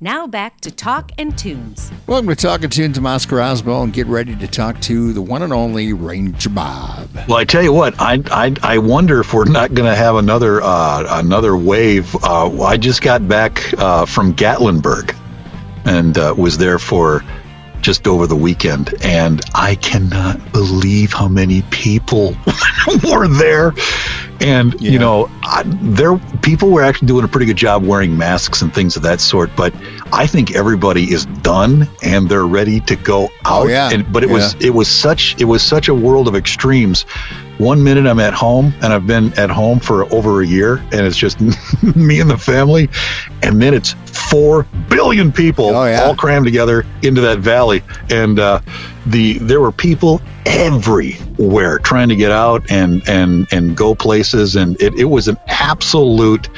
Now back to Talk and Tunes. Welcome to Talking Tunes. I'm Oscar Oswald, and get ready to talk to the one and only Ranger Bob. Well, I tell you what, I I, I wonder if we're not going to have another uh, another wave. Uh, I just got back uh, from Gatlinburg, and uh, was there for just over the weekend, and I cannot believe how many people were there. And Yeah. you know, I, there people were actually doing a pretty good job wearing masks and things of that sort. But I think everybody is done and they're ready to go oh, out. Oh, yeah. And, but it was it was such it was such a world of extremes. One minute I'm at home and I've been at home for over a year and it's just me and the family, and then it's four billion people Oh, yeah. all crammed together into that valley and uh, the there were people everywhere trying to get out and and and go places and it, it was an absolute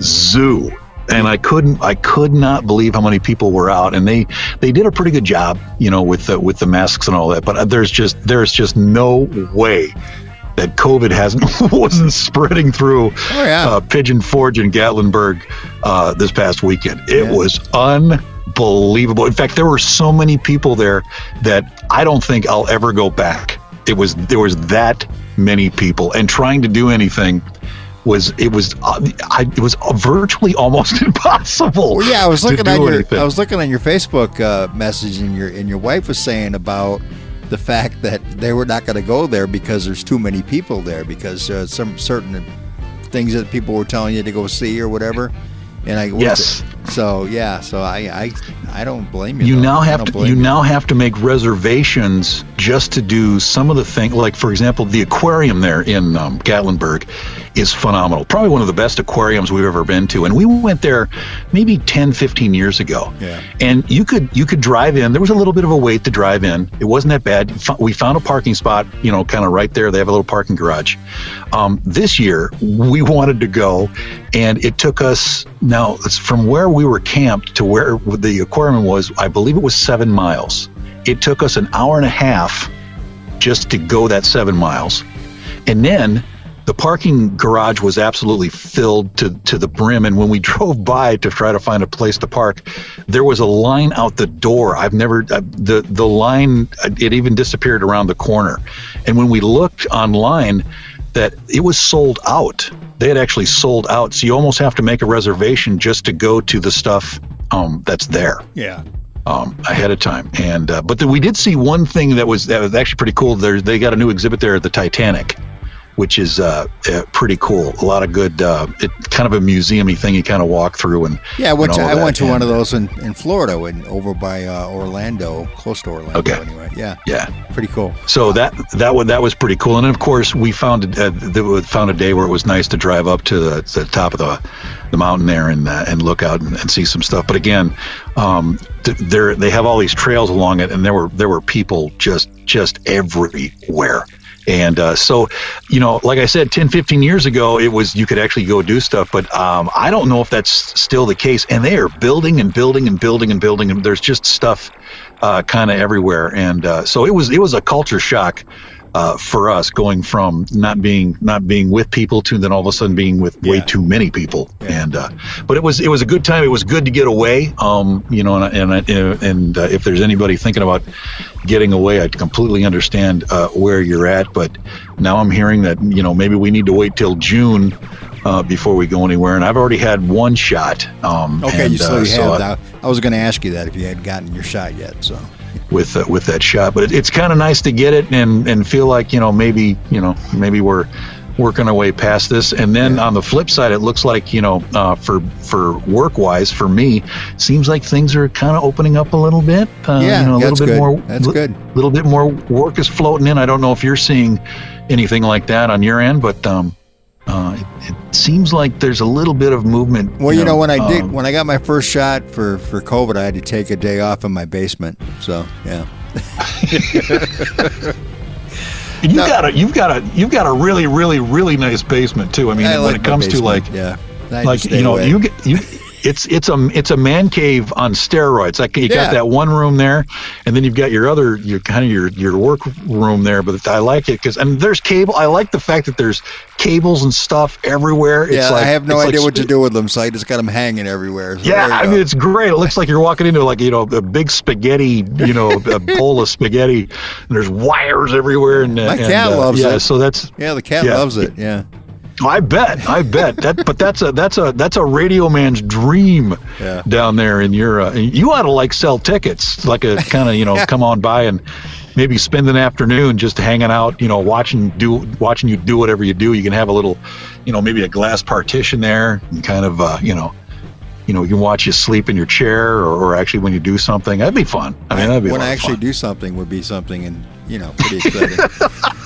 zoo and I couldn't I could not believe how many people were out and they they did a pretty good job you know with the with the masks and all that but there's just there's just no way that COVID hasn't wasn't spreading through Oh, yeah. uh, Pigeon Forge and Gatlinburg uh, this past weekend. It Yeah. was unbelievable. In fact, there were so many people there that I don't think I'll ever go back. It was there was that many people, and trying to do anything was it was uh, I, it was virtually almost impossible. Well, yeah, I was looking at your anything. I was looking on your Facebook uh, message, and your and your wife was saying about the fact that they were not going to go there because there's too many people there because uh, some certain things that people were telling you to go see or whatever. And I Yes. So yeah, so I I, I don't blame you. you though. now have to blame you now have to make reservations just to do some of the things like for example the aquarium there in um, gatlinburg is phenomenal. Probably one of the best aquariums we've ever been to. And we went there maybe 10 15 years ago. Yeah. and you could you could drive in. There was a little bit of a wait to drive in. It wasn't that bad. We found a parking spot you know kind of right there. They have a little parking garage. Um, this year we wanted to go and it took us now it's from where we were camped to where the aquarium was i believe it was seven miles. It took us an hour and a half just to go that seven miles. And then the parking garage was absolutely filled to, to the brim. And when we drove by to try to find a place to park, there was a line out the door. I've never, uh, the, the line, it even disappeared around the corner. And when we looked online, that it was sold out. They had actually sold out. So you almost have to make a reservation just to go to the stuff um, that's there Yeah. um, ahead of time. And uh, but then we did see one thing that was that was actually pretty cool. There they got a new exhibit there at the Titanic, which is uh, uh, pretty cool. A lot of good, uh, it kind of a museumy thing you kind of walk through and Yeah, I went to I went to one of those in, in Florida, when over by uh, Orlando, close to Orlando. Okay. Anyway, yeah, Yeah, pretty cool. so that that was that was pretty cool. And of course we found uh, found a day where it was nice to drive up to the, to the top of the the mountain there and uh, and look out and, and see some stuff. But again, um, th- there they have all these trails along it, and there were there were people just just everywhere. And uh, so, you know, like I said, 10, 15 years ago, it was you could actually go do stuff, but um, I don't know if that's still the case. And they are building and building and building and building, and there's just stuff uh, kind of everywhere. And uh, so it was it was a culture shock uh, for us going from not being not being with people to then all of a sudden being with way too many people. And uh, but it was it was a good time. It was good to get away. Um, you know, and and and uh, if there's anybody thinking about getting away, I completely understand uh, where you're at. But now I'm hearing that you know maybe we need to wait till June. Uh, before we go anywhere, and I've already had one shot. Um, Okay, and, you so uh, you so have. I- that. I was going to ask you that if you had gotten your shot yet. So with uh, with that shot. But it, it's kind of nice to get it and and feel like you know maybe you know maybe we're working our way past this. And then on the flip side, it looks like you know uh, for for work wise for me, seems like things are kind of opening up a little bit. Uh, Yeah, you know, a that's little bit good. more. That's good. A little bit more work is floating in. I don't know if you're seeing anything like that on your end, but. Um, uh, it, it seems like there's a little bit of movement. Well, you know, when I did um, when I got my first shot for for COVID, I had to take a day off in my basement. So yeah, And you No. got a you've got a you've got a really really really nice basement too. I mean, I when like it my comes to like yeah, I like you know away. you get you it's it's a it's a man cave on steroids. Like you Yeah. got that one room there, and then you've got your other your kind of your your work room there. But I like it because and there's cable. I like the fact that there's cables and stuff everywhere. It's yeah, like, I have no idea like what to do with them, so I just got them hanging everywhere. So Yeah, I mean it's great. It looks like you're walking into like you know a big spaghetti, you know, a bowl of spaghetti. And there's wires everywhere, and My and, cat uh, loves yeah, it. So that's yeah, the cat Yeah. loves it. Yeah, I bet, I bet that. But that's a that's a that's a radio man's dream Yeah. down there in your. Uh, you ought to like sell tickets, like a kind of you know come on by and maybe spend an afternoon just hanging out, you know, watching do watching you do whatever you do. You can have a little, you know, maybe a glass partition there, and kind of uh, you know. You know, you can watch you sleep in your chair, or, or actually when you do something. That'd be fun. I mean, that'd be when I actually fun. do something would be something, and you know, pretty exciting.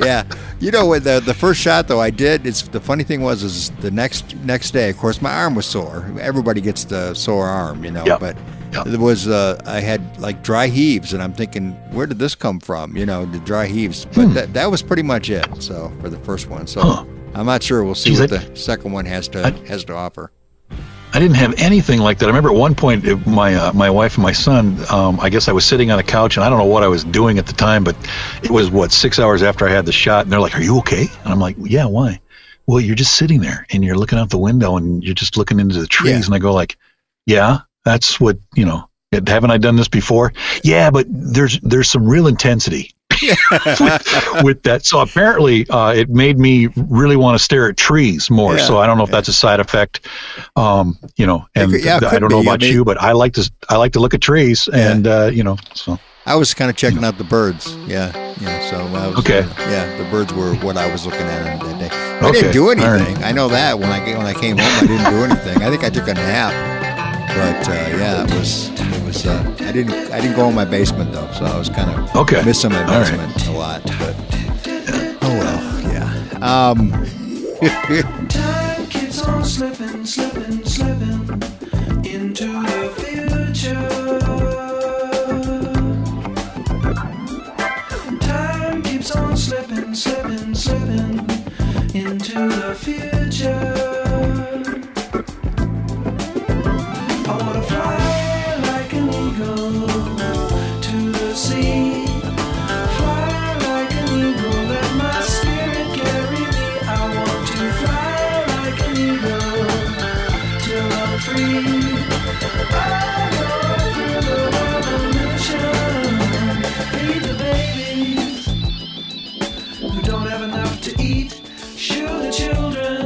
yeah, you know what? The the first shot though I did. It's the funny thing was is the next next day. Of course, my arm was sore. Everybody gets the sore arm, you know. Yep. But Yep. it was uh, I had like dry heaves, and I'm thinking, where did this come from? You know, the dry heaves. But that that was pretty much it. So for the first one, so. Hmm. Huh. I'm not sure. We'll see Geez, what I- the second one has to I- has to offer. I didn't have anything like that. I remember at one point, my uh, my wife and my son. Um, I guess I was sitting on a couch, and I don't know what I was doing at the time, but it was what six hours after I had the shot, and they're like, "Are you okay?" And I'm like, "Yeah, why?" Well, you're just sitting there, and you're looking out the window, and you're just looking into the trees, Yeah. and I go like, "Yeah, that's what you know." Haven't I done this before? Yeah, but there's there's some real intensity with, with that. So apparently, uh, it made me really want to stare at trees more. Yeah, so I don't know if yeah. that's a side effect. Um, you know, and could- yeah, I don't know be. I about mean- you, but I like to I like to look at trees, and uh, you know, so I was kind of checking out the birds. Yeah, yeah. So I was, Okay. uh, yeah, the birds were what I was looking at that day. I Okay, didn't do all right. anything. I know that when I when I came home, I didn't do anything. I think I took a nap, but uh, yeah, it was it was. Uh, I didn't I didn't go in my basement though, so I was kind of Okay. missing my All right. basement a lot. But oh well, yeah. Um, Time keeps on slipping, slipping, slipping into don't have enough to eat. Shoe the children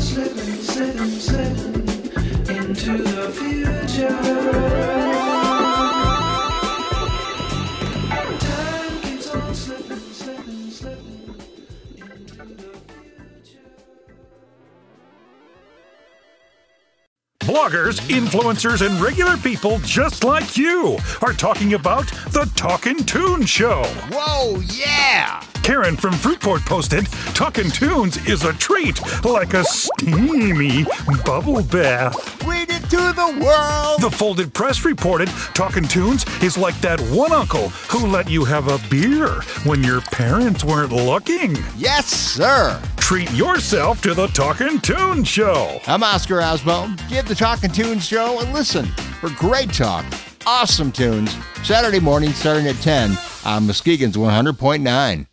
slipping, slipping, slipping into the future. Bloggers, influencers, and regular people just like you are talking about the Talkin' Toon Show. whoa, yeah. Karen from Fruitport posted, Talkin' Tunes is a treat, like a steamy bubble bath. Read it to the world. The Folded Press reported, Talkin' Tunes is like that one uncle who let you have a beer when your parents weren't looking. Yes, sir. Treat yourself to the Talking Tunes show. I'm Oscar Osmo. Give the Talking Tunes show a listen for great talk, awesome tunes. Saturday morning starting at 10 on Muskegon's 100.9.